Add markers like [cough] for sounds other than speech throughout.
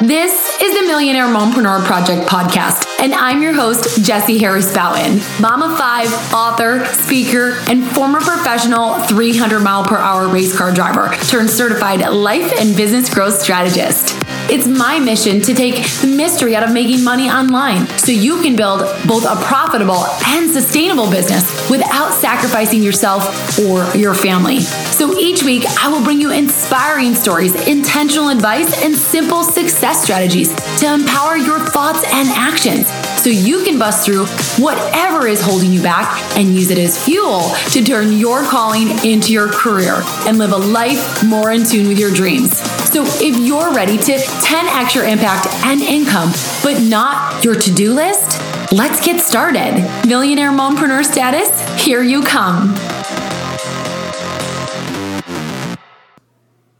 This is the Millionaire Mompreneur Project podcast, and I'm your host, Jessie Harris Bouton, of five, author, speaker, and former professional 300 mile per hour race car driver turned certified life and business growth strategist. It's my mission to take the mystery out of making money online so you can build both a profitable and sustainable business without sacrificing yourself or your family. So each week, I will bring you inspiring stories, intentional advice, and simple success strategies to empower your thoughts and actions so you can bust through whatever is holding you back and use it as fuel to turn your calling into your career and live a life more in tune with your dreams. So if you're ready to 10x your impact and income, but not your to do list, let's get started. Millionaire mompreneur status, here you come.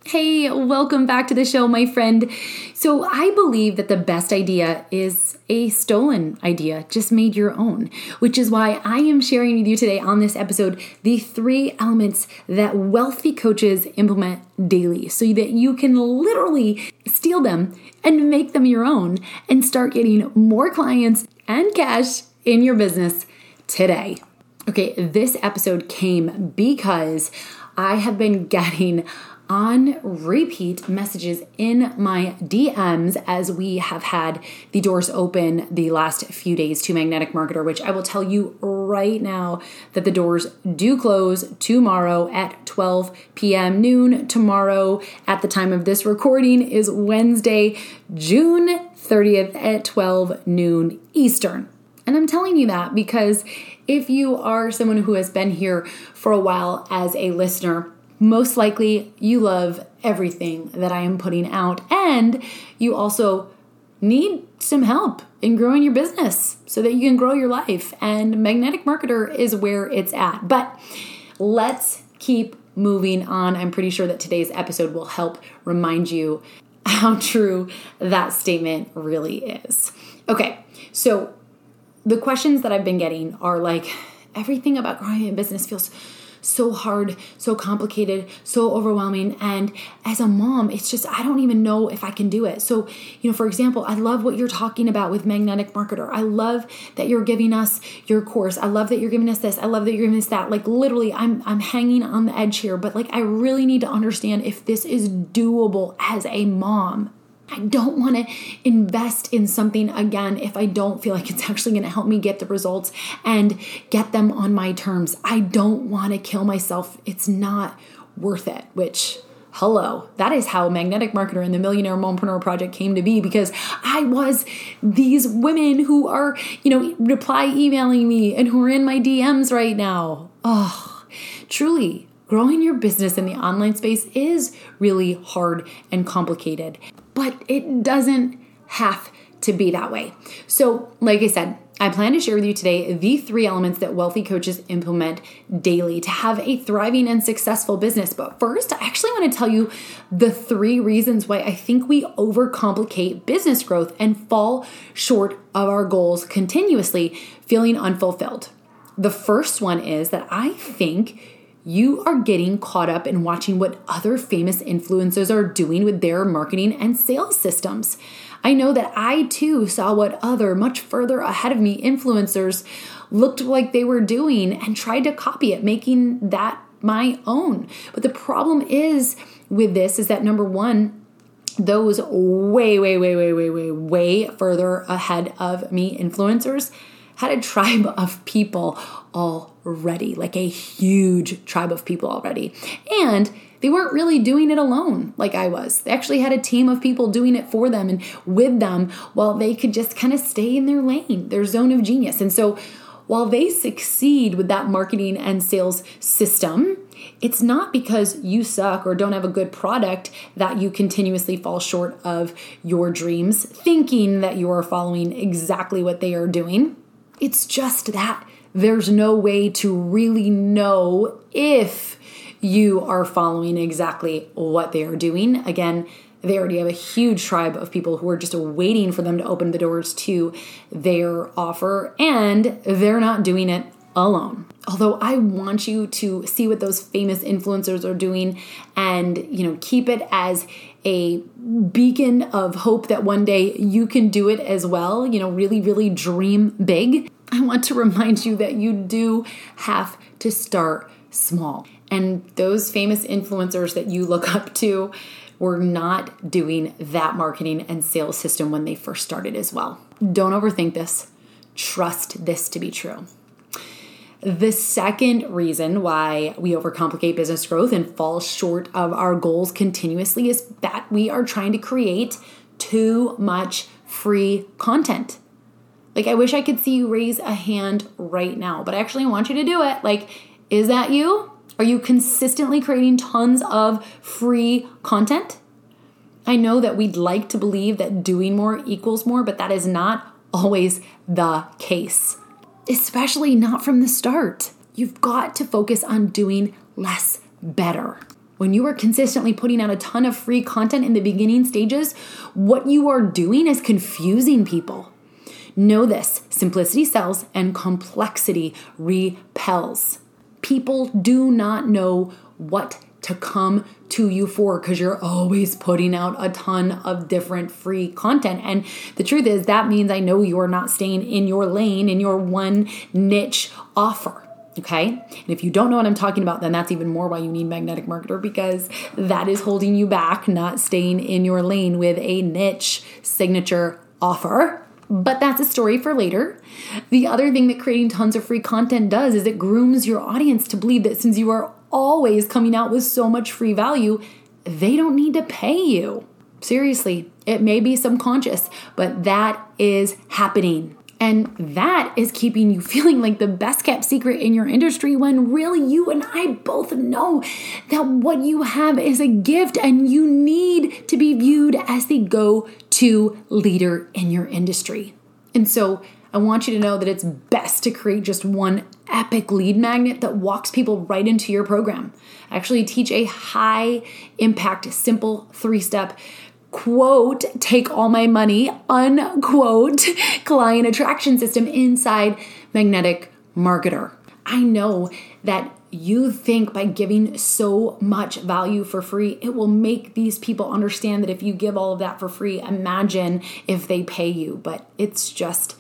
Hey, welcome back to the show, my friend. So, I believe that the best idea is a stolen idea, just made your own, which is why I am sharing with you today on this episode the three elements that wealthy coaches implement daily so that you can literally steal them and make them your own and start getting more clients and cash in your business today. Okay, this episode came because I have been [laughs] getting on repeat messages in my DMs as we have had the doors open the last few days to Magnetic Marketer, which I will tell you right now that the doors do close tomorrow at 12 p.m. noon. Tomorrow, at the time of this recording, is Wednesday, June 30th at 12 noon Eastern. And I'm telling you that because if you are someone who has been here for a while as a listener, most likely you love everything that I am putting out, and you also need some help in growing your business so that you can grow your life. And Magnetic Marketer is where it's at. But let's keep moving on. I'm pretty sure that today's episode will help remind you how true that statement really is. Okay, so the questions that I've been getting are like, everything about growing a business feels so hard, so complicated, so overwhelming. And as a mom, it's just, I don't even know if I can do it. So, you know, for example, I love what you're talking about with Magnetic Marketer. I love that you're giving us your course. I love that you're giving us this. I love that you're giving us that. Like literally, I'm I'm hanging on the edge here, but like I really need to understand if this is doable as a mom. I don't want to invest in something again if I don't feel like it's [laughs] actually going to help me get the results and get them on my terms. I don't want to kill myself. It's not worth it, which hello that is how magnetic marketer and the millionaire mompreneur project came to be because i was these women who are you know reply emailing me and who are in my dms right now oh truly growing your business in the online space is really hard and complicated but it doesn't have to be that way. So, like I said, I plan to share with you today the three elements that wealthy coaches implement daily to have a thriving and successful business. But first, I actually want to tell you the three reasons why I think we overcomplicate business growth and fall short of our goals continuously, feeling unfulfilled. The first one is that I think you are getting caught up in watching what other famous influencers are doing with their marketing and sales systems. I know that I too saw what other, much further ahead of me influencers looked like they were doing and tried to copy it, making that my own. But the problem is with this is that number one, those way, way, way, way, way, way, way further ahead of me influencers had a tribe of people already, like a huge tribe of people already. And they weren't really doing it alone like I was. They actually had a team of people doing it for them and with them while they could just kind of stay in their lane, their zone of genius. And so while they succeed with that marketing and sales system, it's not because you suck or don't have a good product that you continuously fall short of your dreams, thinking that you are following exactly what they are doing. It's just that there's no way to really know if you are following exactly what they are doing. Again, they already have a huge tribe of people who are just waiting for them to open the doors to their offer, and they're not doing it alone. Although I want you to see what those famous influencers are doing and, you know, keep it as a beacon of hope that one day you can do it as well, you know, really really dream big. I want to [laughs] remind you that you do have to start small. And those famous influencers that you look [laughs] up to were not doing that marketing and sales system when they first started as well. Don't overthink this. Trust this to be true. The second reason why we overcomplicate business growth and fall short of our goals continuously is that we are trying to create too much free content. Like, I wish I could see you raise a hand right now, but I actually want you to do it. Like, is that you? Are you consistently creating tons of free content? I know that we'd like to believe that doing more equals more, but that is not always the case especially not from the start. You've got to focus on doing less better. When you are consistently putting out a ton of free content in the beginning stages, what you are doing is confusing people. Know this simplicity sells and complexity repels. People do not know what to come to you for because you're always putting out a ton of different free content. And the truth is, that means I know you're not staying in your lane, in your one niche offer. Okay. And if you don't know what I'm talking about, then that's even more why you need Magnetic Marketer because that is holding you back, not staying in your lane with a niche signature offer. But that's a story for later. The other thing that creating tons of free content does is it grooms your audience to believe that since you are always coming out with so much free value, they don't need to pay you. Seriously, it may be subconscious, but that is happening. And that is keeping you [laughs] feeling like the best kept secret in your industry when really you and I both know that what you have is a gift and you need to be viewed as the go to leader in your industry. And so I want you to know that it's best to create just one epic lead magnet that walks people right into your program. I actually teach a high impact, simple three step quote, take all my money, unquote, [laughs] client attraction system inside Magnetic Marketer. I know that you think by giving so much value for free, it will make these people understand that if you give all of that for free, imagine if they pay you. But it's just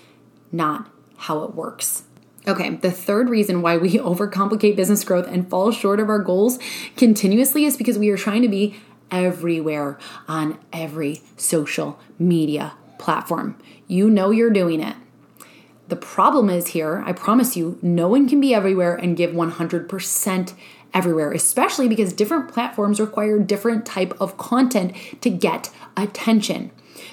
not how it works. Okay, the third reason why we [laughs] overcomplicate business growth and fall short of our goals continuously is because we are trying to be everywhere on every social media platform. You know you're doing it. The problem is here, I promise you, no one can be everywhere and give 100% everywhere, especially because different platforms require different type of content to get attention.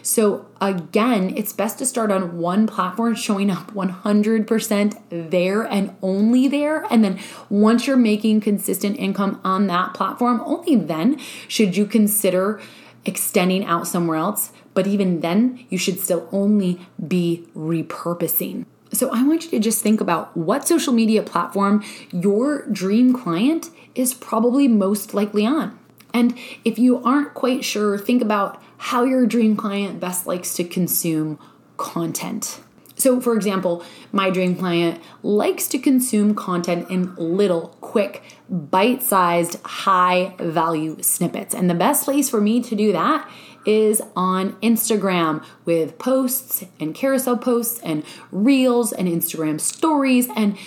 So, again, it's best to start on one platform showing up 100% there and only there. And then once you're making consistent income on that platform, only then should you consider extending out somewhere else. But even then, you should still only be repurposing. So, I want you to just think about what social media platform your dream client is probably most likely on. And if you aren't quite sure, think about how your dream client best likes to consume content. So, for example, my dream client likes to consume content in little, quick, bite sized, high value snippets. And the best place for me to do that is on Instagram with posts and carousel posts and reels and Instagram stories and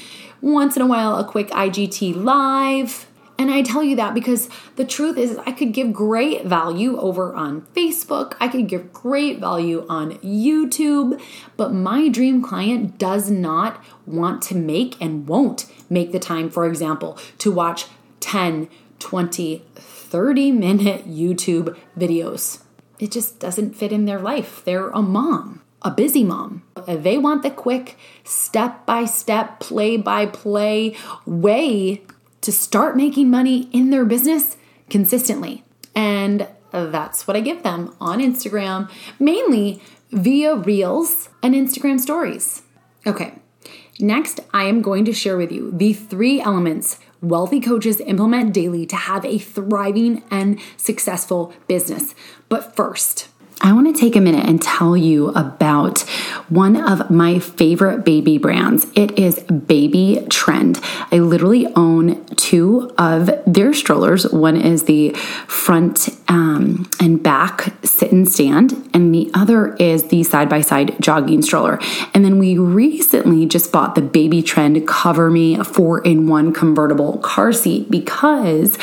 once in a while a quick IGT live and I tell you that because the truth is, I could give great value over on Facebook, I could give great value on YouTube, but my dream client does not want to make and won't make the time, for example, to watch 10, 20, 30 minute YouTube videos. It just doesn't fit in their life. They're a mom a busy mom. They want the quick, step by step, play by play way to start making money in their business consistently. And that's what I give them on Instagram, mainly via Reels and Instagram stories. Okay, next I am going to share with you the three elements wealthy coaches implement daily to have a thriving and successful business. But first, I want to take a minute and tell you about one of my favorite baby brands. It is Baby Trend. I literally own two of their strollers. One is the front um, and back sit and stand, and the other is the side by side jogging stroller. And then we recently just bought the Baby Trend Cover Me four in one convertible car seat because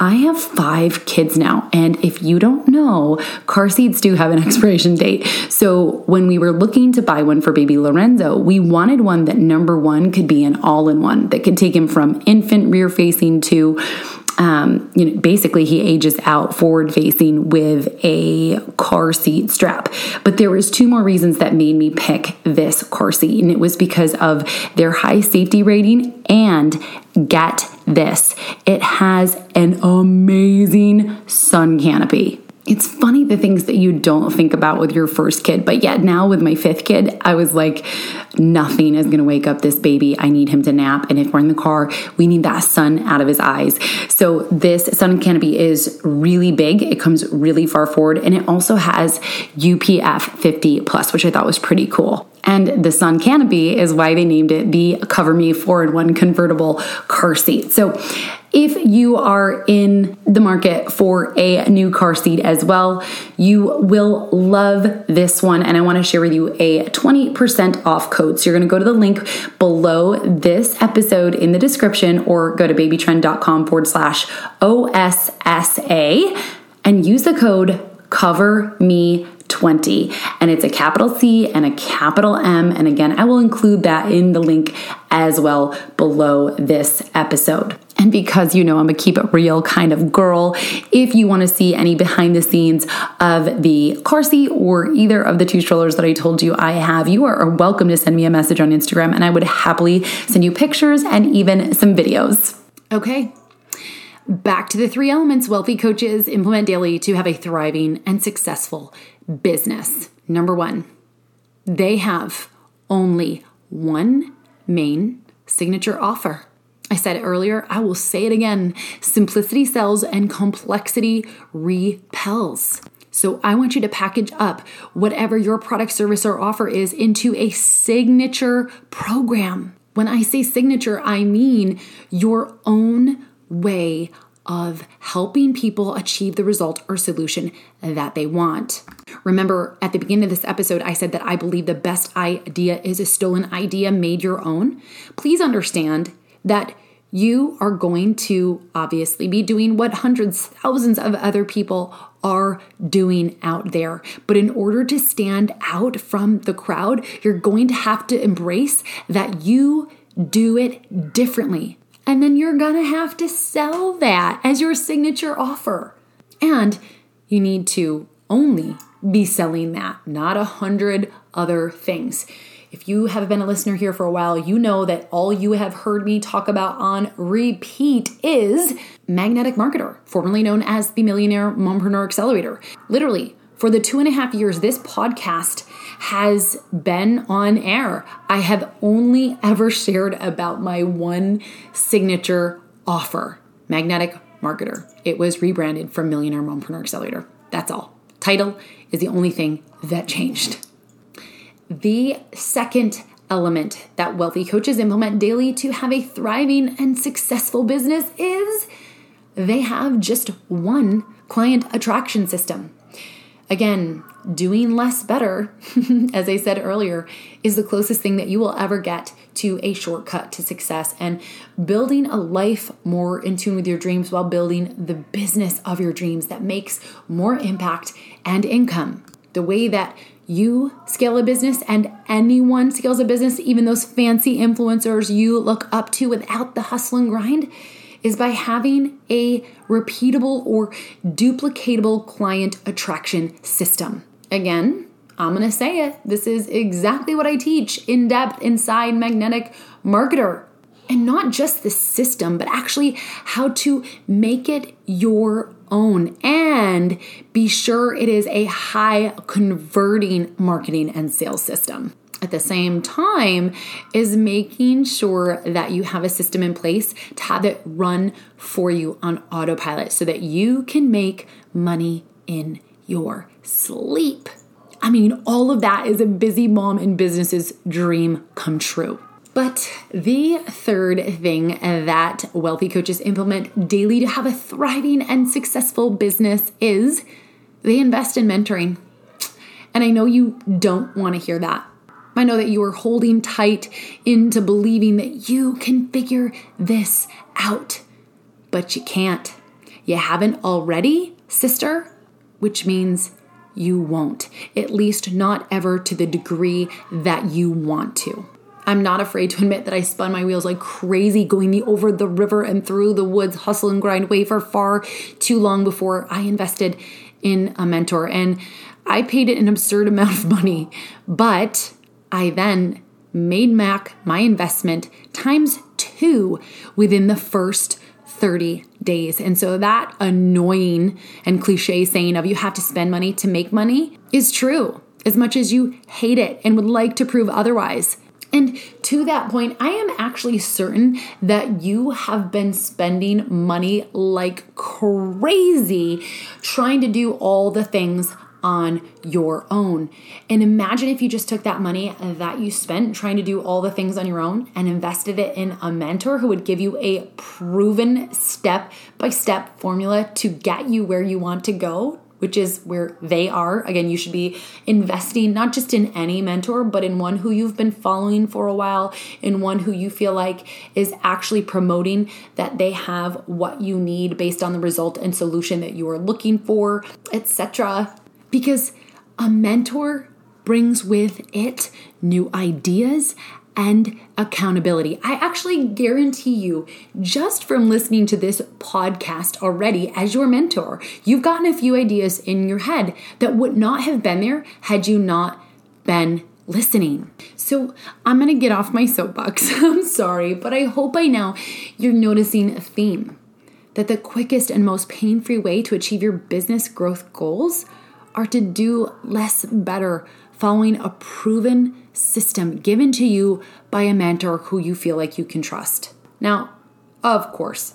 I have five kids now, and if you don't know, car seats do have an [laughs] expiration date. So when we were looking to buy one for baby Lorenzo, we wanted one that number one could be an all in one that could take him from infant rear facing to um, you know, basically he ages out forward facing with a car seat strap. But there was two more reasons that made me pick this car seat, and it was because of their high safety rating and get this, it has an amazing sun canopy it's funny the things that you don't think about with your first kid. But yet now with my fifth kid, I was like, nothing is going to wake up this baby. I need him to nap. And if we're in the car, we need that sun out of his eyes. So this sun canopy is really big. It comes really far forward and it also has UPF 50 plus, which I thought was pretty cool. And the sun canopy is why they named it the Cover Me 4 in 1 convertible car seat. So if you are in the market for a new car seat as well, you will love this one. And I want to share with you a 20% off code. So you're going to go to the link below this episode in the description or go to babytrend.com forward slash OSSA and use the code cover me 20 and it's a capital C and a capital M and again I will include that in the link as well below this episode. And because you know I'm a keep it real kind of girl, if you want to see any behind the scenes of the car seat or either of the two strollers that I told you I have, you are welcome to send me a message on Instagram and I would happily send you pictures and even some videos. Okay, back to the three elements wealthy coaches implement daily to have a thriving and successful business. Number one, they have only one main signature offer. I said it earlier, I will say it again simplicity sells and complexity repels. So I want you to package up whatever your product, service, or offer is into a signature program. When I say signature, I mean your own way of helping people achieve the result or solution that they want. Remember, at the beginning of this episode, I said that I believe the best idea is a stolen idea made your own. Please understand that you are going to obviously be doing what hundreds, thousands of other people are doing out there. But in order to stand out from the crowd, you're going to have to embrace that you do it differently. And then you're gonna have to sell that as your signature offer. And you need to only be selling that, not a hundred other things. If you have been a listener here for a while, you know that all you have heard me talk about on repeat is Magnetic Marketer, formerly known as the Millionaire Mompreneur Accelerator. Literally, for the two and a half years this podcast has been on air, I have only ever shared about my one signature offer, Magnetic Marketer. It was rebranded from Millionaire Mompreneur Accelerator. That's all. Title is the only thing that changed. The second element that wealthy coaches implement daily to have a thriving and successful business is they have just one client attraction system. Again, doing less better, [laughs] as I said earlier, is the closest thing that you will ever get to a shortcut to success and building a life more in tune with your dreams while building the business of your dreams that makes more impact and income. The way that you scale a business and anyone scales a business, even those fancy influencers you look up to without the hustle and grind, is by having a repeatable or duplicatable client attraction system. Again, I'm gonna say it. This is exactly what I teach in depth inside Magnetic Marketer. And not just the system, but actually how to make it your own and be sure it is a high converting marketing and sales system. At the same time, is making sure that you have a system in place to have it run for you on autopilot so that you can make money in your sleep. I mean, all of that is a busy mom and business's dream come true. But the third thing that wealthy coaches implement daily to have a thriving and successful business is they invest in mentoring. And I know you don't want to hear that. I know that you are holding tight into believing that you can figure this out, but you can't. You haven't already, sister, which means you won't, at least not ever to the degree that you want to. I'm not afraid to admit that I spun my wheels like crazy going the over the river and through the woods hustle and grind way for far too long before I invested in a mentor and I paid an absurd amount of money but I then made Mac my investment times 2 within the first 30 days. And so that annoying and cliche saying of you have to spend money to make money is true as much as you hate it and would like to prove otherwise. And to that point, I am actually certain that you have been spending money like crazy trying to do all the things on your own. And imagine if you just took that money that you spent trying to do all the things on your own and invested it in a mentor who would give you a proven step by step formula to get you where you want to go which is where they are. Again, you should be investing not just in any mentor, but in one who you've been following for a while, in one who you feel like is actually promoting that they have what you need based on the result and solution that you are looking for, etc. Because a mentor brings with it new ideas and accountability. I actually guarantee you, just from listening to this podcast already as your mentor, you've gotten a few ideas in your head that would not have been there had you not been listening. So I'm gonna get off my soapbox. [laughs] I'm sorry, but I hope by now you're noticing a theme that the quickest and most pain free way to achieve your business growth goals are to do less better following a proven system given to you by a mentor who you feel like you can trust. Now, of course,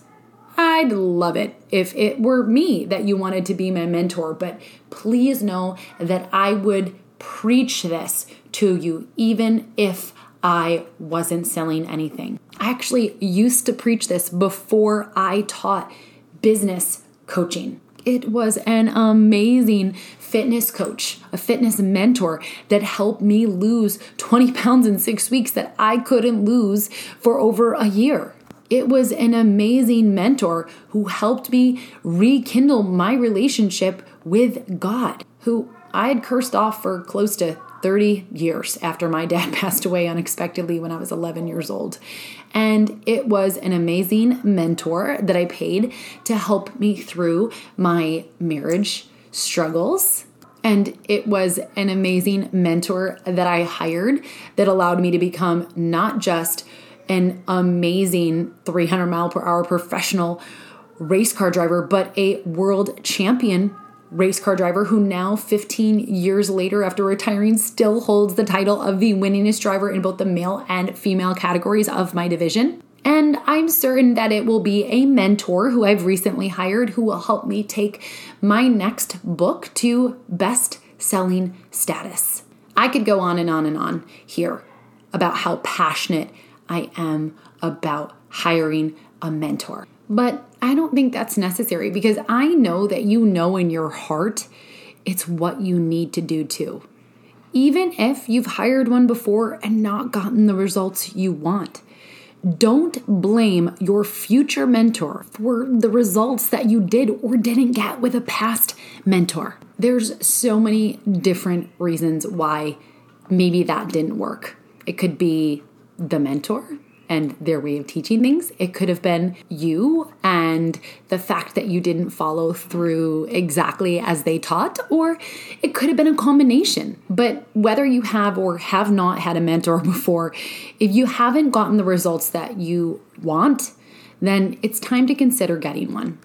I'd love it if it were me that you wanted to be my mentor, but please know that I would preach this to you even if I wasn't selling anything. I actually used to preach this before I taught business coaching. It was an amazing fitness coach, a fitness mentor that helped me lose 20 pounds in six weeks that I couldn't lose for over a year. It was an amazing mentor who helped me rekindle my relationship with God, who I had cursed off for close to 30 years after my dad [laughs] passed away unexpectedly when I was 11 years old. And it was an amazing mentor that I paid to help me through my marriage struggles. And it was an amazing mentor that I hired that allowed me to become not just an amazing 300 mile per hour professional race car driver, but a world champion race car driver who now 15 years later after retiring still holds the title of the winningest driver in both the male and female categories of my division. And I'm certain that it will be a mentor who I've recently hired who will help me take my next book to best selling status. I could go on and on and on here about how passionate I am about hiring a mentor. But I don't think that's necessary because I know that you know in your heart it's what you need to do too. Even if you've hired one before and not gotten the results you want. Don't blame your future mentor for the results that you did or didn't get with a past mentor. There's so many different reasons why maybe that didn't work. It could be the mentor, and their way of teaching things. It could have been you and the fact that you didn't follow through exactly as they taught, or it could have been a combination. But whether you have or have not had a mentor [laughs] before, if you haven't gotten the results that you want, then it's time to consider getting one.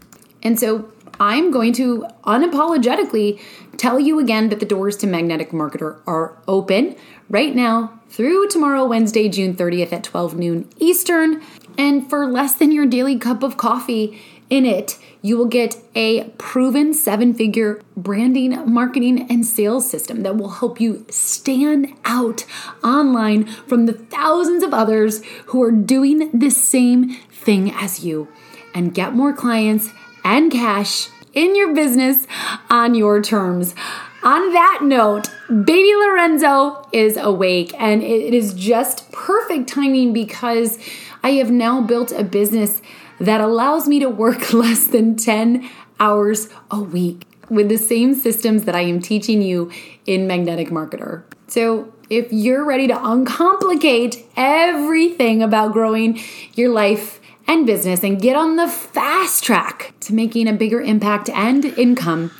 And so I'm going to unapologetically tell you again that the doors to Magnetic Marketer are open right now through tomorrow, Wednesday, June 30th at 12 noon Eastern. And for less than your daily cup of coffee, In it, you will get a proven seven figure branding, marketing, and sales system that will help you stand out online from the thousands of others who are doing the same thing as you and get more clients and cash in your business on your terms. On that note, baby Lorenzo is awake, and it is just perfect timing because I have now built a business that allows me to work [laughs] less than 10 hours a week with the same systems that I am teaching you in Magnetic Marketer. So, if you're ready to uncomplicate everything about growing your life and business and get on the fast track to making a bigger impact and income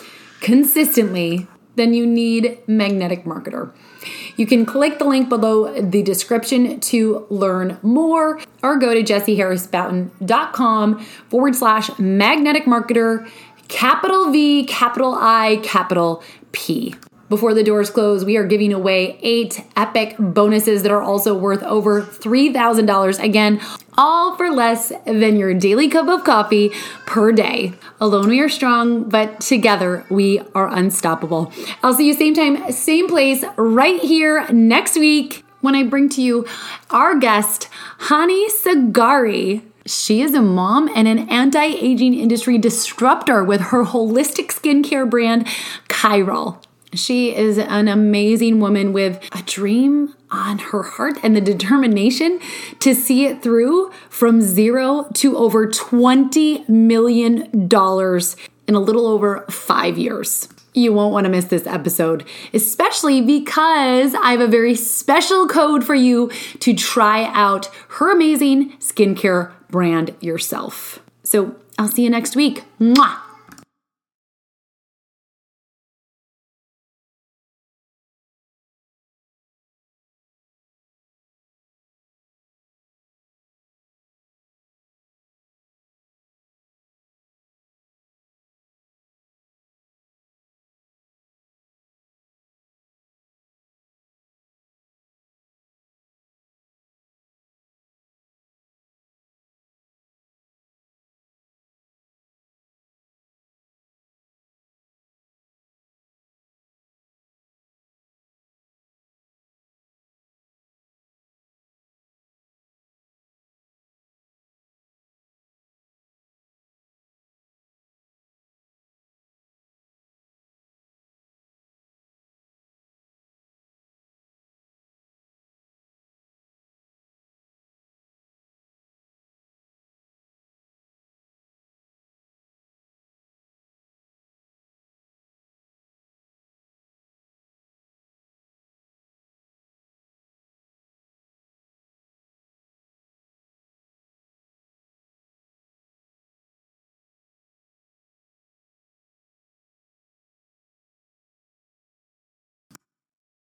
consistently, then you need Magnetic Marketer. You can click the link below the description to learn more or go to jessieharrisbouton.com forward slash magnetic marketer, capital V, capital I, capital P. Before the doors close, we are giving away eight epic bonuses that are also worth over $3,000. Again, all for less than your daily cup of coffee per day. Alone we are strong, but together we are unstoppable. I'll see you same time, same place, right here next week when I bring to you our guest, Hani Sagari. She is a mom and an anti aging industry disruptor with her holistic skincare brand, Chiral. She is an amazing woman with a dream on her heart and the determination to see it through from zero to over $20 million in a little over five years. You won't want to miss this episode, especially because I have a very special code for you to try out her amazing skincare brand yourself. So I'll see you next week. Mwah!